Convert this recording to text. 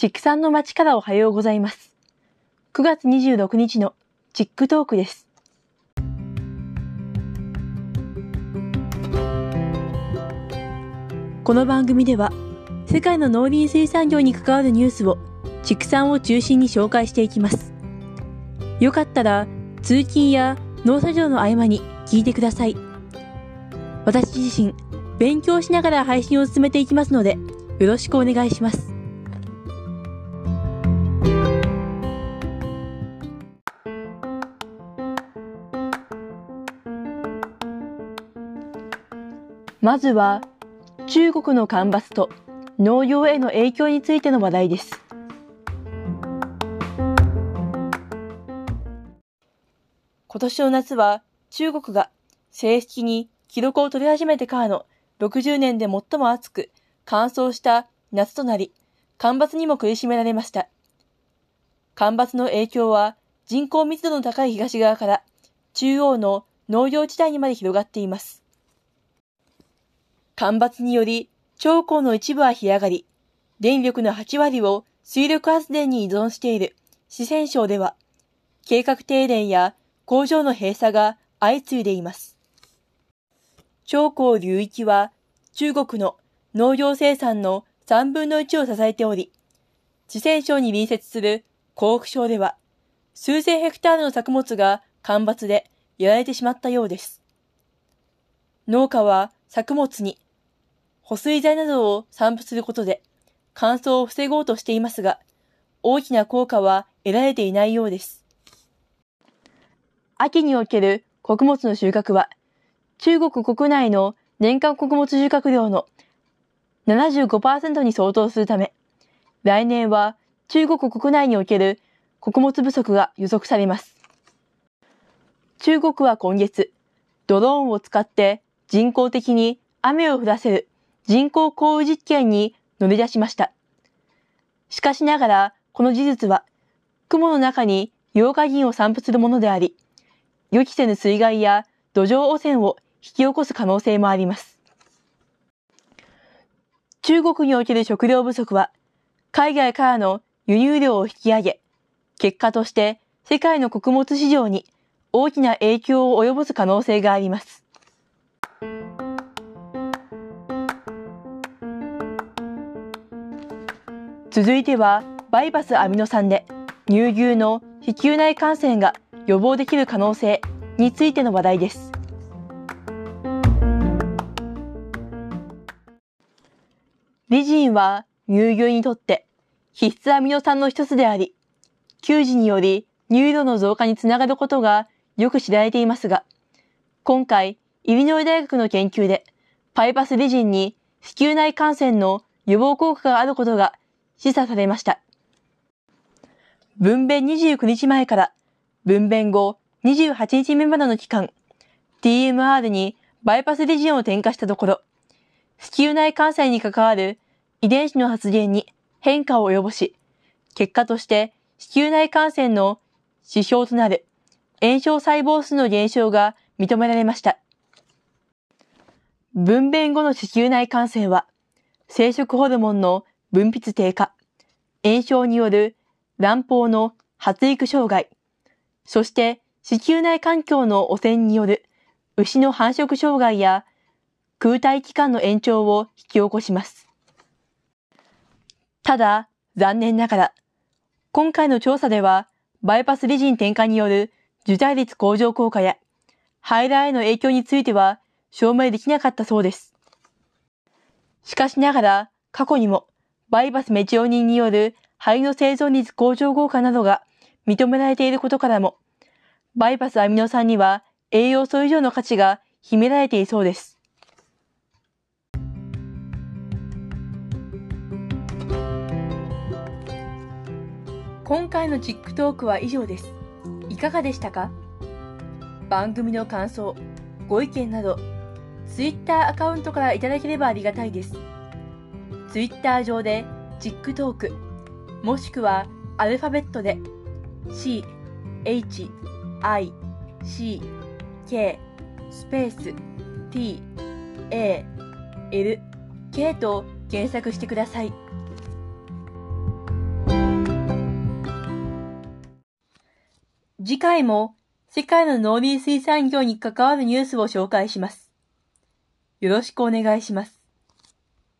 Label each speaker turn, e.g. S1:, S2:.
S1: 畜産の町からおはようございます。9月26日のチックトークです。この番組では、世界の農林水産業に関わるニュースを畜産を中心に紹介していきます。よかったら、通勤や農作業の合間に聞いてください。私自身、勉強しながら配信を進めていきますので、よろしくお願いします。まずは、中国の干ばつと農業への影響についての話題です。今年の夏は中国が正式に記録を取り始めてからの60年で最も暑く乾燥した夏となり、干ばつにも苦しめられました。干ばつの影響は人口密度の高い東側から中央の農業地帯にまで広がっています。干ばつにより長江の一部は干上がり、電力の8割を水力発電に依存している四川省では、計画停電や工場の閉鎖が相次いでいます。長江流域は中国の農業生産の3分の1を支えており、四川省に隣接する甲府省では、数千ヘクタールの作物が干ばつでやられてしまったようです。農家は作物に保水剤などを散布することで乾燥を防ごうとしていますが、大きな効果は得られていないようです。秋における穀物の収穫は、中国国内の年間穀物収穫量の75%に相当するため、来年は中国国内における穀物不足が予測されます。中国は今月、ドローンを使って人工的に雨を降らせる人工降雨実験に乗り出しました。しかしながら、この事実は、雲の中に溶化銀を散布するものであり、予期せぬ水害や土壌汚染を引き起こす可能性もあります。中国における食料不足は、海外からの輸入量を引き上げ、結果として世界の穀物市場に大きな影響を及ぼす可能性があります。続いては、バイパスアミノ酸で乳牛の子宮内感染が予防できる可能性についての話題です。リジンは乳牛にとって必須アミノ酸の一つであり、給仕により乳量の増加につながることがよく知られていますが、今回、イリノイ大学の研究で、パイパスリジンに子宮内感染の予防効果があることが示唆されました。分娩29日前から分娩後28日目までの期間、TMR にバイパスリジオンを添加したところ、子宮内感染に関わる遺伝子の発現に変化を及ぼし、結果として子宮内感染の指標となる炎症細胞数の減少が認められました。分娩後の子宮内感染は、生殖ホルモンの分泌低下、炎症による卵胞の発育障害、そして子宮内環境の汚染による牛の繁殖障害や空体期間の延長を引き起こします。ただ、残念ながら、今回の調査では、バイパスリジン添加による受胎率向上効果や、排卵への影響については証明できなかったそうです。しかしながら、過去にも、バイパスメチオニンによる肺の生存率向上効果などが認められていることからも、バイパスアミノ酸には栄養素以上の価値が秘められていそうです。今回のチックトークは以上です。いかがでしたか？番組の感想、ご意見など、Twitter アカウントからいただければありがたいです。Twitter 上で TikTok もしくはアルファベットで C H I C K スペース T A L K と検索してください次回も世界の農林水産業に関わるニュースを紹介します。よろしくお願いします。